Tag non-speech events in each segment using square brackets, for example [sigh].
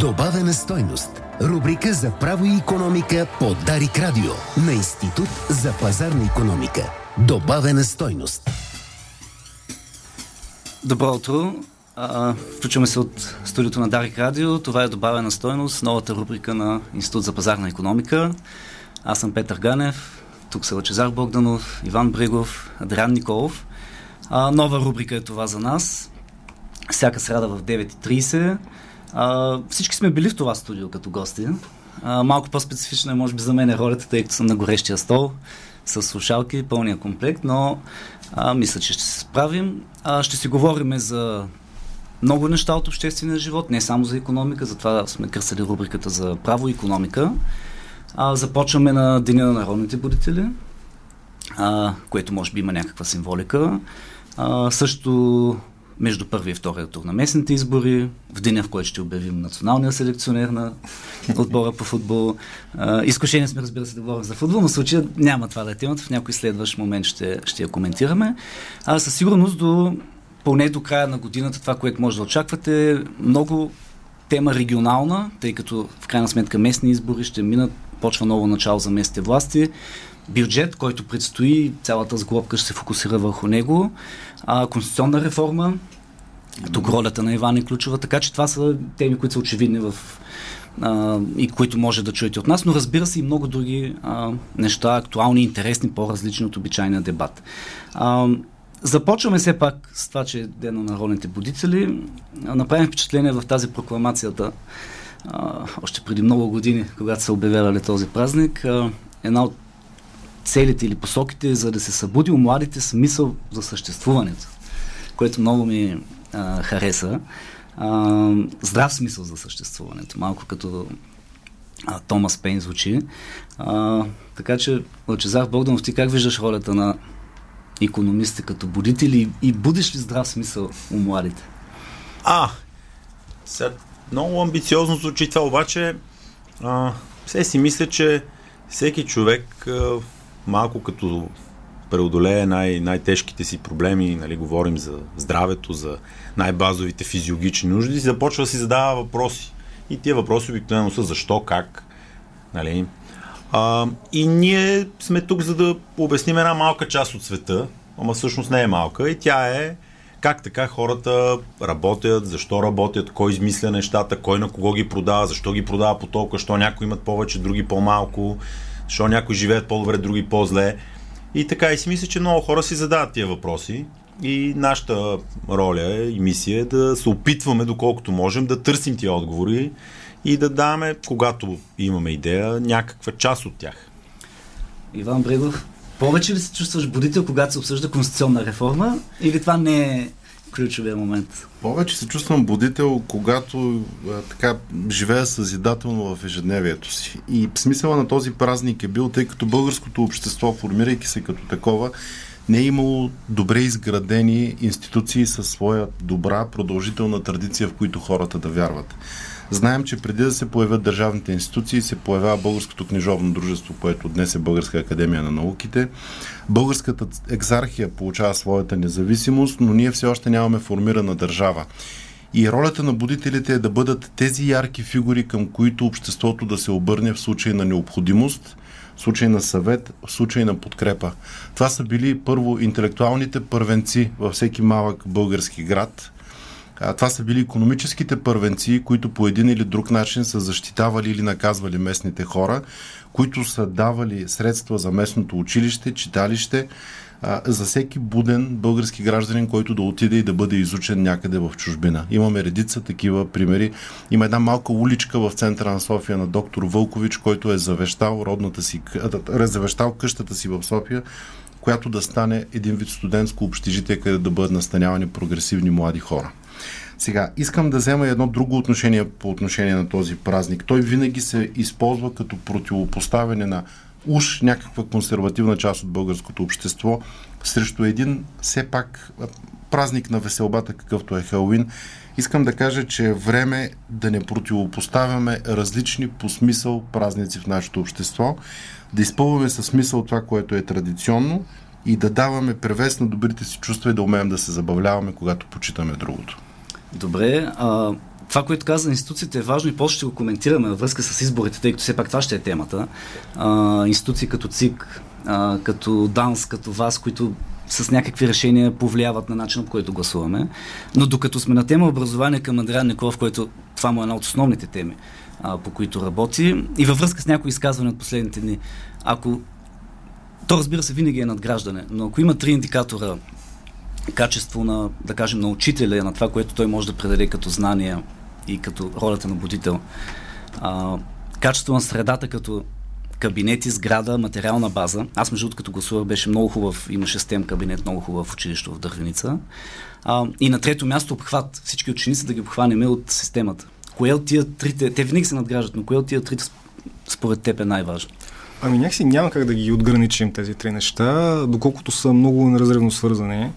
Добавена стойност. Рубрика за право и економика по Дарик Радио на Институт за пазарна економика. Добавена стойност. Добро утро. включваме се от студиото на Дарик Радио. Това е добавена стойност, новата рубрика на Институт за пазарна економика. Аз съм Петър Ганев, тук са Лачезар Богданов, Иван Бригов, Адриан Николов. А, нова рубрика е това за нас. Всяка среда в 9.30. А, всички сме били в това студио като гости. А, малко по-специфична е, може би, за мен е ролята, тъй като съм на горещия стол с слушалки, пълния комплект, но а, мисля, че ще се справим. А, ще си говорим за много неща от обществения живот, не само за економика, затова сме кръсали рубриката за право и економика. А, започваме на Деня на народните будители, а, което може би има някаква символика. А, също между първи и втория тур на местните избори, в деня, в който ще обявим националния селекционер на отбора по футбол. А, сме, разбира се, да говорим за футбол, но в случая няма това да е темата. В някой следващ момент ще, ще я коментираме. А със сигурност до поне до края на годината това, което може да очаквате, много тема регионална, тъй като в крайна сметка местни избори ще минат, почва ново начало за местните власти бюджет, който предстои, цялата сглобка ще се фокусира върху него, а, конституционна реформа, тук ролята на Иван е ключова, така че това са теми, които са очевидни в а, и които може да чуете от нас, но разбира се и много други а, неща, актуални, интересни, по-различни от обичайния дебат. А, започваме все пак с това, че е Ден на народните будители. Направим впечатление в тази прокламацията а, още преди много години, когато са обявявали този празник. А, една от целите или посоките, за да се събуди у младите смисъл за съществуването, което много ми а, хареса. А, здрав смисъл за съществуването, малко като а, Томас Пейн звучи. А, така че, Лъчезар Богданов, ти как виждаш ролята на економисти като будители и будиш ли здрав смисъл у младите? А, сега, много амбициозно звучи това, обаче а, все си мисля, че всеки човек малко като преодолее най- най-тежките си проблеми, нали, говорим за здравето, за най-базовите физиологични нужди, започва да си задава въпроси. И тия въпроси обикновено са защо, как, нали. А, и ние сме тук, за да обясним една малка част от света, ама всъщност не е малка, и тя е как така хората работят, защо работят, кой измисля нещата, кой на кого ги продава, защо ги продава по толкова, защо някои имат повече, други по-малко, защо някои живеят по-добре, други по-зле. И така, и си мисля, че много хора си задават тия въпроси. И нашата роля и мисия е да се опитваме, доколкото можем, да търсим тия отговори и да даваме, когато имаме идея, някаква част от тях. Иван Брегов, повече ли се чувстваш будител, когато се обсъжда конституционна реформа или това не е ключовия момент? Повече се чувствам будител, когато а, така живея съзидателно в ежедневието си. И смисъла на този празник е бил, тъй като българското общество, формирайки се като такова, не е имало добре изградени институции със своя добра, продължителна традиция, в които хората да вярват. Знаем, че преди да се появят държавните институции, се появява Българското книжовно дружество, което днес е Българска академия на науките. Българската екзархия получава своята независимост, но ние все още нямаме формирана държава. И ролята на будителите е да бъдат тези ярки фигури, към които обществото да се обърне в случай на необходимост, в случай на съвет, в случай на подкрепа. Това са били първо интелектуалните първенци във всеки малък български град, това са били економическите първенци, които по един или друг начин са защитавали или наказвали местните хора, които са давали средства за местното училище, читалище, за всеки буден български гражданин, който да отиде и да бъде изучен някъде в чужбина. Имаме редица такива примери. Има една малка уличка в центъра на София на доктор Вълкович, който е завещал родната си, завещал къщата си в София, която да стане един вид студентско общежитие, къде да бъдат настанявани прогресивни млади хора. Сега, искам да взема едно друго отношение по отношение на този празник. Той винаги се използва като противопоставяне на уж някаква консервативна част от българското общество срещу един все пак празник на веселбата, какъвто е Хелуин. Искам да кажа, че е време да не противопоставяме различни по смисъл празници в нашето общество, да изпълваме със смисъл това, което е традиционно и да даваме превес на добрите си чувства и да умеем да се забавляваме, когато почитаме другото. Добре, а, това, което каза институциите е важно и после ще го коментираме във връзка с изборите, тъй като все пак това ще е темата. А, институции като ЦИК, а, като ДАНС, като ВАС, които с някакви решения повлияват на начина, по който гласуваме. Но докато сме на тема образование към Андриан Николов, който това му е една от основните теми, а, по които работи, и във връзка с някои изказвания от последните дни, ако то разбира се винаги е надграждане, но ако има три индикатора качество на, да кажем, на учителя, на това, което той може да предаде като знания и като ролята на будител, а, качество на средата като кабинети, сграда, материална база. Аз, между другото, като гласувах, беше много хубав, имаше стем кабинет, много хубав в училището в Дървеница. А, и на трето място обхват. Всички ученици да ги обхванем от системата. Кое от тия трите, те винаги се надграждат, но кое от тия трите според теб е най-важно? Ами някакси няма как да ги отграничим тези три неща, доколкото са много неразривно свързани.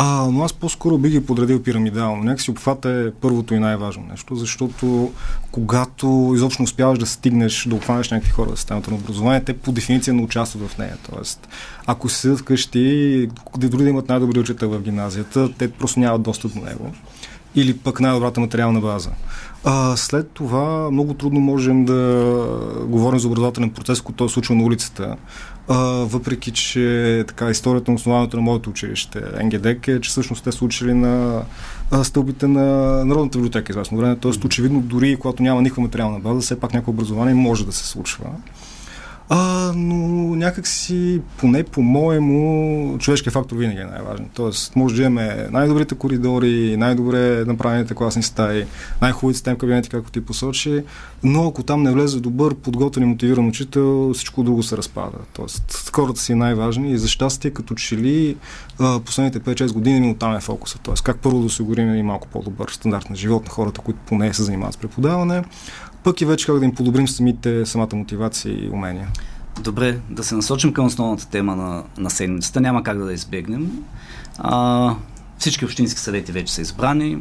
А, но аз по-скоро би ги подредил пирамидално. Някакси обхвата е първото и най-важно нещо, защото когато изобщо успяваш да стигнеш, да обхванеш някакви хора в системата на образование, те по дефиниция не участват в нея. Тоест, ако се седят вкъщи, дори да имат най-добри учител в гимназията, те просто нямат достъп до него. Или пък най-добрата материална база. А, след това много трудно можем да говорим за образователен процес, който се случва на улицата. А, въпреки, че така, историята на основанието на моето училище, НГДК, е, че всъщност те са учили на а, стълбите на Народната библиотека известно време. Тоест, очевидно, дори когато няма никаква материална база, все пак някакво образование може да се случва. А, но някакси, поне по-моему, човешкият фактор винаги е най-важен. Тоест, може да имаме най-добрите коридори, най-добре направените класни стаи, най-хубавите систем кабинети, както ти посочи, но ако там не влезе добър, подготвен и мотивиран учител, всичко друго се разпада. Тоест, хората си най-важни и за щастие, като че ли последните 5-6 години именно там е фокуса. Тоест, как първо да осигурим и малко по-добър стандарт на живот на хората, които поне се занимават с преподаване, пък и вече как да им подобрим самите, самата мотивация и умения. Добре, да се насочим към основната тема на, на седмицата. Няма как да да избегнем. А, всички общински съвети вече са избрани.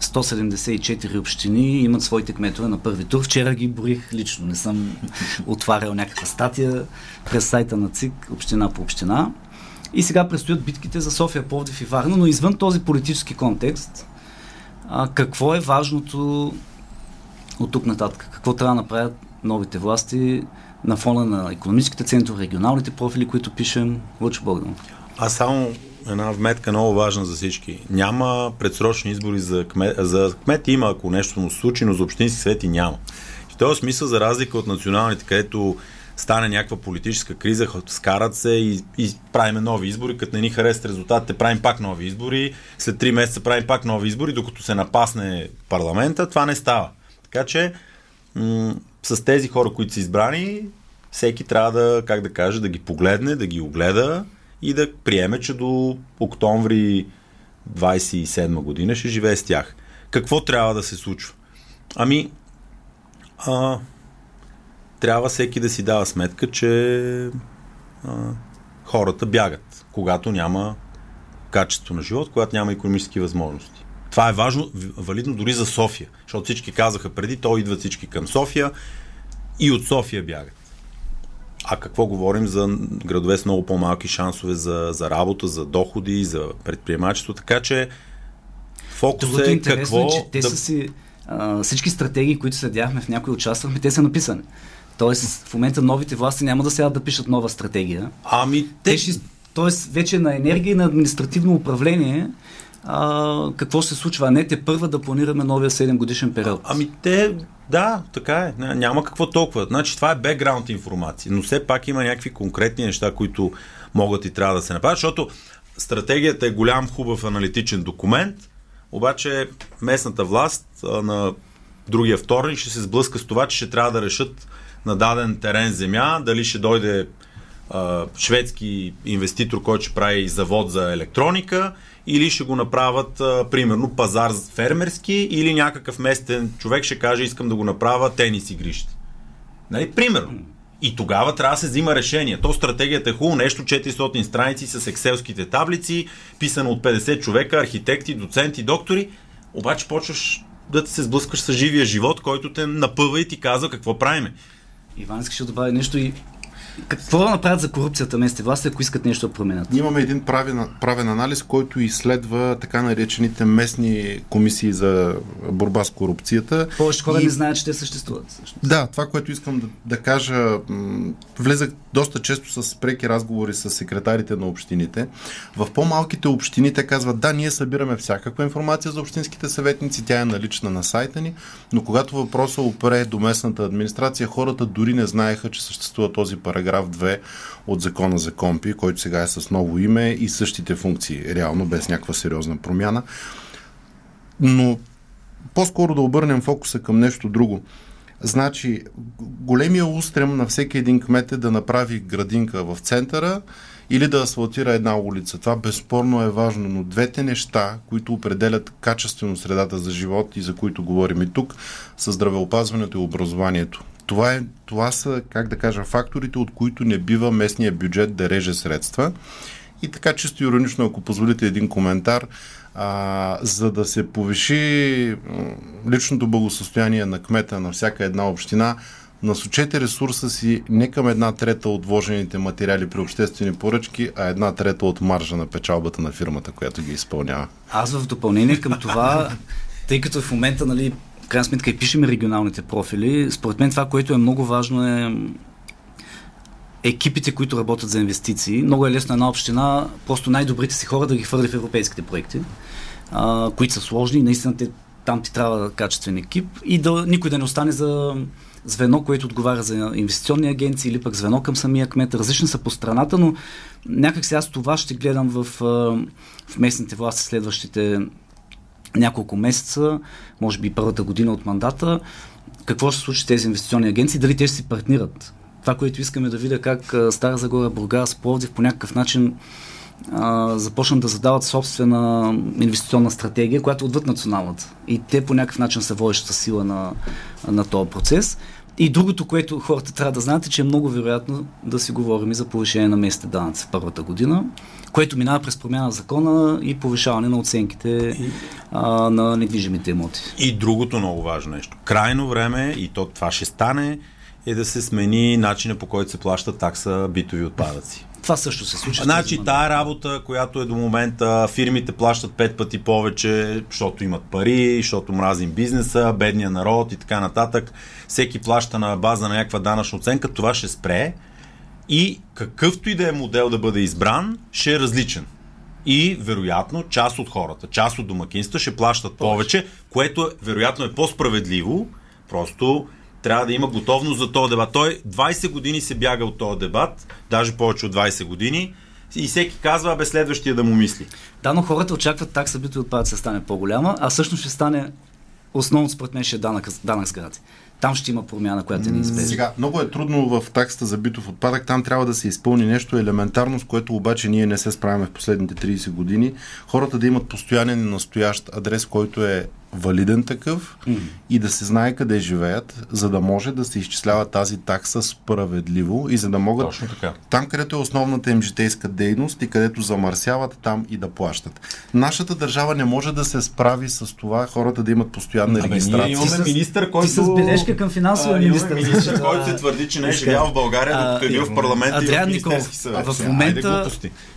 174 общини имат своите кметове на първи тур. Вчера ги борих лично. Не съм [laughs] отварял някаква статия през сайта на ЦИК, община по община. И сега предстоят битките за София, Пловдив и Варна, но извън този политически контекст, а, какво е важното от тук нататък? Какво трябва да направят новите власти на фона на економическите центрове, регионалните профили, които пишем? Лъчо Богдан. Аз само една вметка много важна за всички. Няма предсрочни избори за кмет. За кмет има, ако нещо му случи, но за общински съвети няма. В този смисъл, за разлика от националните, където стане някаква политическа криза, скарат се и, и правиме нови избори, като не ни харесат резултатите, правим пак нови избори, след 3 месеца правим пак нови избори, докато се напасне парламента, това не става. Така че м- с тези хора, които са избрани, всеки трябва да, как да каже, да ги погледне, да ги огледа и да приеме, че до октомври 27 година ще живее с тях. Какво трябва да се случва? Ами, а, трябва всеки да си дава сметка, че а, хората бягат, когато няма качество на живот, когато няма економически възможности. Това е важно, валидно дори за София, защото всички казаха преди, то идват всички към София и от София бягат. А какво говорим за градове с много по-малки шансове за, за работа, за доходи, за предприемачество, така че фокус е какво... Е, че те да... са си, а, всички стратегии, които следяхме в някои участвахме, те са написани. Тоест, в момента новите власти няма да сядат да пишат нова стратегия. Ами, те... те ще, тоест, вече на енергия и на административно управление а, какво се случва, а не те първа да планираме новия 7 годишен период. А, ами те, да, така е. Няма какво толкова. Значи това е бекграунд информация, но все пак има някакви конкретни неща, които могат и трябва да се направят, защото стратегията е голям, хубав аналитичен документ, обаче местната власт а, на другия вторник ще се сблъска с това, че ще трябва да решат на даден терен земя, дали ще дойде шведски инвеститор, който ще прави завод за електроника или ще го направят, примерно, пазар фермерски, или някакъв местен човек ще каже, искам да го направя тенис игрище. Нали? Примерно. И тогава трябва да се взима решение. То стратегията е хубаво, нещо 400 страници с екселските таблици, писано от 50 човека, архитекти, доценти, доктори, обаче почваш да се сблъскаш с живия живот, който те напъва и ти казва какво правиме. Иван искаше да добави нещо и Какво да направят за корупцията местните власти, ако искат нещо да променят? Имаме един правен, правен анализ, който изследва така наречените местни комисии за борба с корупцията. Повече хора и... не знаят, че те съществуват. Всъщност. Да, това, което искам да, да кажа, влезах доста често с преки разговори с секретарите на общините. В по-малките общини те казват, да, ние събираме всякаква информация за общинските съветници, тя е налична на сайта ни, но когато въпросът опре до местната администрация, хората дори не знаеха, че съществува този параграф 2 от закона за компи, който сега е с ново име и същите функции, реално без някаква сериозна промяна. Но по-скоро да обърнем фокуса към нещо друго. Значи, големия устрем на всеки един кмет е да направи градинка в центъра или да асфалтира една улица. Това безспорно е важно, но двете неща, които определят качествено средата за живот и за които говорим и тук, са здравеопазването и образованието. Това, е, това са, как да кажа, факторите, от които не бива местния бюджет да реже средства. И така, чисто иронично, ако позволите един коментар, а, за да се повиши личното благосостояние на кмета на всяка една община, насочете ресурса си не към една трета от вложените материали при обществени поръчки, а една трета от маржа на печалбата на фирмата, която ги изпълнява. Аз в допълнение към това, тъй като в момента, нали, крайна сметка и пишем регионалните профили, според мен това, което е много важно е екипите, които работят за инвестиции. Много е лесно една община, просто най-добрите си хора да ги хвърли в европейските проекти, а, които са сложни и наистина те, там ти трябва качествен екип и да, никой да не остане за звено, което отговаря за инвестиционни агенции или пък звено към самия кмет. Различни са по страната, но някак сега аз това ще гледам в, в местните власти следващите няколко месеца, може би първата година от мандата, какво ще случи с тези инвестиционни агенции, дали те ще си партнират това, което искаме да видя как Стара Загора, Бургас, Пловдив по някакъв начин а, започнат да задават собствена инвестиционна стратегия, която е отвъд националната. И те по някакъв начин са водещата сила на, на този процес. И другото, което хората трябва да знаят е, че е много вероятно да си говорим и за повишение на местните данъци в първата година, което минава през промяна на закона и повишаване на оценките а, на недвижимите имоти. И другото много важно нещо. Крайно време, и то това ще стане, е да се смени начина по който се плаща такса битови отпадъци. Това също се случва. Значи тая работа, която е до момента, фирмите плащат пет пъти повече, защото имат пари, защото мразим бизнеса, бедния народ и така нататък. Всеки плаща на база на някаква данъчна оценка, това ще спре и какъвто и да е модел да бъде избран, ще е различен. И вероятно част от хората, част от домакинства ще плащат повече, което е, вероятно е по-справедливо, просто трябва да има готовност за този дебат. Той 20 години се бяга от този дебат, даже повече от 20 години. И всеки казва, бе следващия да му мисли. Да, но хората очакват такса бито отпадъци да стане по-голяма, а всъщност ще стане основно според мен ще е данък, данък сгради там ще има промяна, която е неизбежна. Сега, много е трудно в таксата за битов отпадък. Там трябва да се изпълни нещо елементарно, с което обаче ние не се справяме в последните 30 години. Хората да имат постоянен и настоящ адрес, който е валиден такъв mm. и да се знае къде живеят, за да може да се изчислява тази такса справедливо и за да могат Точно така. там, където е основната им житейска дейност и където замърсяват, там и да плащат. Нашата държава не може да се справи с това хората да имат постоянна Абе, регистрация. Ние имаме министър, който... Ти с бележка към финансовия министър. министър, [laughs] който се твърди, че не е живял в България, докато е бил в парламента Адриан и в Министерски съвет. В момента,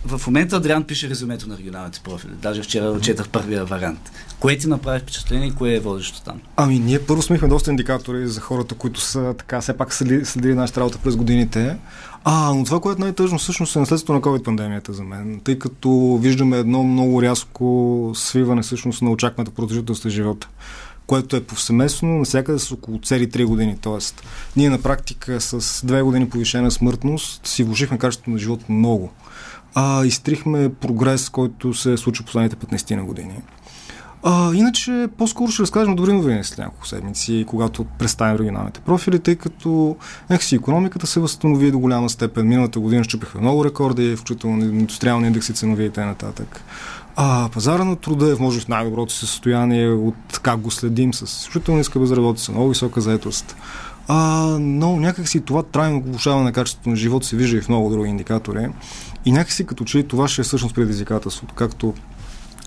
в момента Адриан пише резюмето на регионалните профили. Даже вчера четах първия вариант. Кое ти направи впечатление и кое е водещо там? Ами, ние първо смихме доста индикатори за хората, които са така, все пак следили, следили нашата работа през годините. А, но това, което е най-тъжно, всъщност е наследството на COVID-пандемията за мен, тъй като виждаме едно много рязко свиване всъщност на очакваната продължителност на живота което е повсеместно навсякъде с около цели 3 години. Тоест, ние на практика с 2 години повишена смъртност си вложихме качеството на живот много. А изтрихме прогрес, който се случва последните 15 на години. А, иначе, по-скоро ще разкажем добри новини след няколко седмици, когато представим регионалните профили, тъй като някакси економиката се възстанови до голяма степен. Миналата година щупиха много рекорди, включително индустриални индекси ценови и т.н. А пазара на труда е в може в най-доброто си състояние от как го следим с изключително ниска безработица, много висока заетост. А, но някакси това трайно влушаване на качеството на живота се вижда и в много други индикатори. И някакси като че това ще е всъщност предизвикателството, както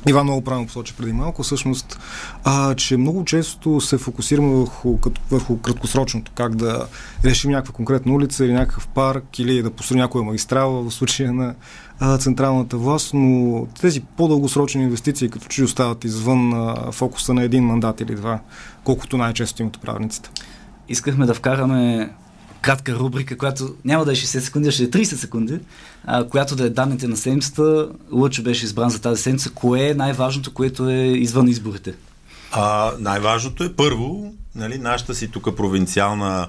Иван много правилно посочи преди малко, всъщност, а, че много често се фокусираме върху, върху краткосрочното, как да решим някаква конкретна улица или някакъв парк или да построим някоя магистрала в случая на а, централната власт, но тези по-дългосрочни инвестиции като че остават извън а, фокуса на един мандат или два, колкото най-често имат правниците. Искахме да вкараме кратка рубрика, която няма да е 60 секунди, а ще е 30 секунди, а, която да е данните на седмицата. Лъчо беше избран за тази седмица. Кое е най-важното, което е извън изборите? А, най-важното е първо, нали, нашата си тук провинциална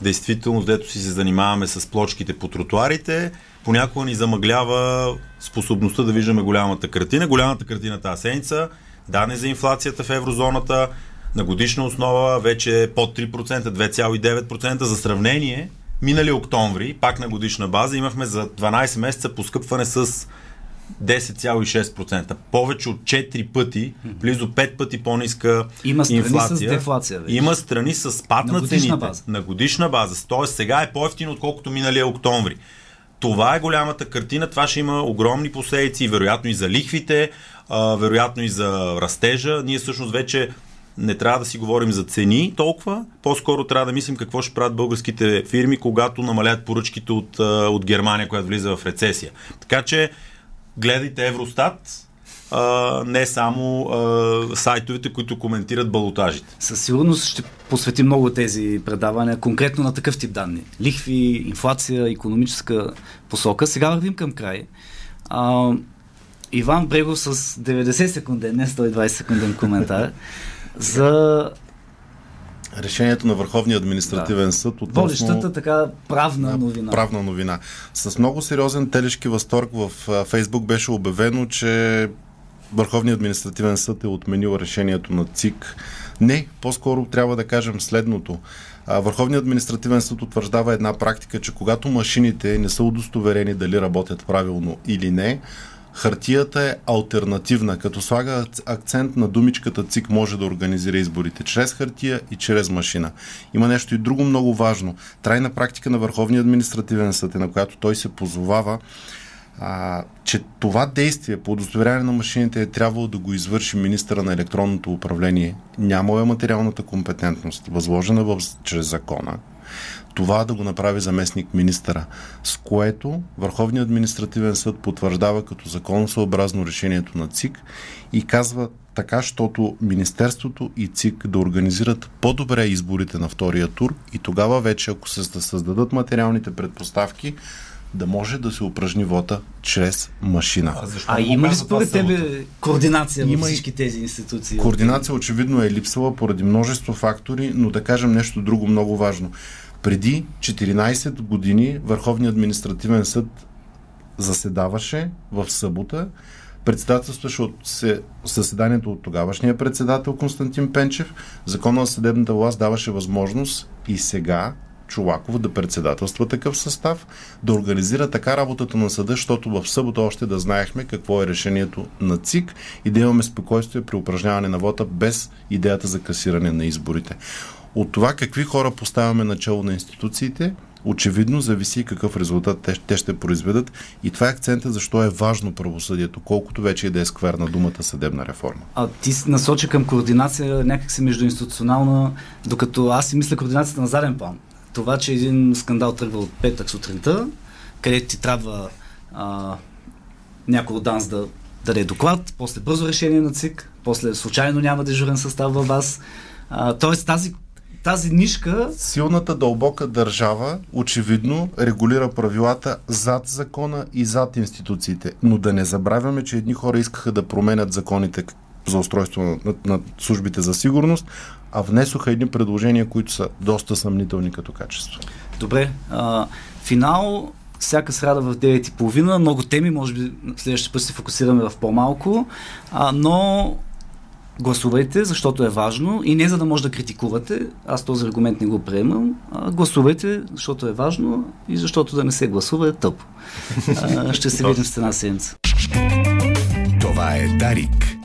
действителност, дето си се занимаваме с плочките по тротуарите, понякога ни замъглява способността да виждаме голямата картина. Голямата картина тази седмица, дане за инфлацията в еврозоната, на годишна основа вече е под 3%, 2,9%. За сравнение, минали октомври, пак на годишна база, имахме за 12 месеца поскъпване с 10,6%. Повече от 4 пъти, близо 5 пъти по-ниска Има страни инфлация. с дефлация. Вече. Има страни с спад На на, цените. база. На годишна база. Тоест сега е по-ефтино, отколкото миналия октомври. Това е голямата картина. Това ще има огромни последици, вероятно и за лихвите, а, вероятно и за растежа. Ние всъщност вече не трябва да си говорим за цени толкова, по-скоро трябва да мислим какво ще правят българските фирми, когато намалят поръчките от, от Германия, която влиза в рецесия. Така че гледайте Евростат, а, не само а, сайтовете, които коментират балотажите. Със сигурност ще посветим много тези предавания конкретно на такъв тип данни. Лихви, инфлация, економическа посока. Сега вървим към край. А, Иван Брегов с 90 секунден, не 120 секунден коментар за Решението на Върховния административен Да. съд относно водещата така правна новина. правна новина. С много сериозен телешки възторг в Фейсбук беше обявено, че Върховният административен съд е отменил решението на ЦИК. Не, по-скоро трябва да кажем следното. Върховният административен съд утвърждава една практика, че когато машините не са удостоверени дали работят правилно или не, Хартията е альтернативна, като слага акц- акцент на думичката ЦИК може да организира изборите чрез хартия и чрез машина. Има нещо и друго много важно. Трайна практика на Върховния административен съд, е, на която той се позовава, а, че това действие по удостоверяване на машините е трябвало да го извърши министъра на електронното управление. Нямало е материалната компетентност, възложена в, чрез закона, това да го направи заместник министъра, с което Върховният административен съд потвърждава като законосъобразно решението на ЦИК и казва така, щото Министерството и ЦИК да организират по-добре изборите на втория тур и тогава вече, ако се създадат материалните предпоставки, да може да се упражни вота чрез машина. защо А го има ли според тебе координация Има във всички тези институции? Координация очевидно е липсвала поради множество фактори, но да кажем нещо друго много важно. Преди 14 години Върховният административен съд заседаваше в събота, председателстваше от се, съседанието от тогавашния председател Константин Пенчев. Закона на съдебната власт даваше възможност и сега Чулаков да председателства такъв състав, да организира така работата на съда, защото в събота още да знаехме какво е решението на ЦИК и да имаме спокойствие при упражняване на вота без идеята за касиране на изборите. От това какви хора поставяме начало на институциите, очевидно зависи какъв резултат те, те ще произведат. И това е акцента защо е важно правосъдието, колкото вече и да е скверна думата съдебна реформа. А ти насочи към координация някакси междуинституционална, докато аз си мисля координацията на заден план. Това, че един скандал тръгва от петък сутринта, където ти трябва а, някой от ДАНС да даде доклад, после бързо решение на ЦИК, после случайно няма дежурен състав във вас. А, тоест тази, тази нишка Силната дълбока държава очевидно регулира правилата зад закона и зад институциите. Но да не забравяме, че едни хора искаха да променят законите за устройство на, на, на службите за сигурност, а внесоха едни предложения, които са доста съмнителни като качество. Добре. А, финал всяка сряда в 9.30. Много теми, може би следващия път се фокусираме в по-малко, а, но гласувайте, защото е важно и не за да може да критикувате. Аз този аргумент не го приемам. А, гласувайте, защото е важно и защото да не се гласува е тъпо. А, ще се видим в една седмица. Това е Дарик.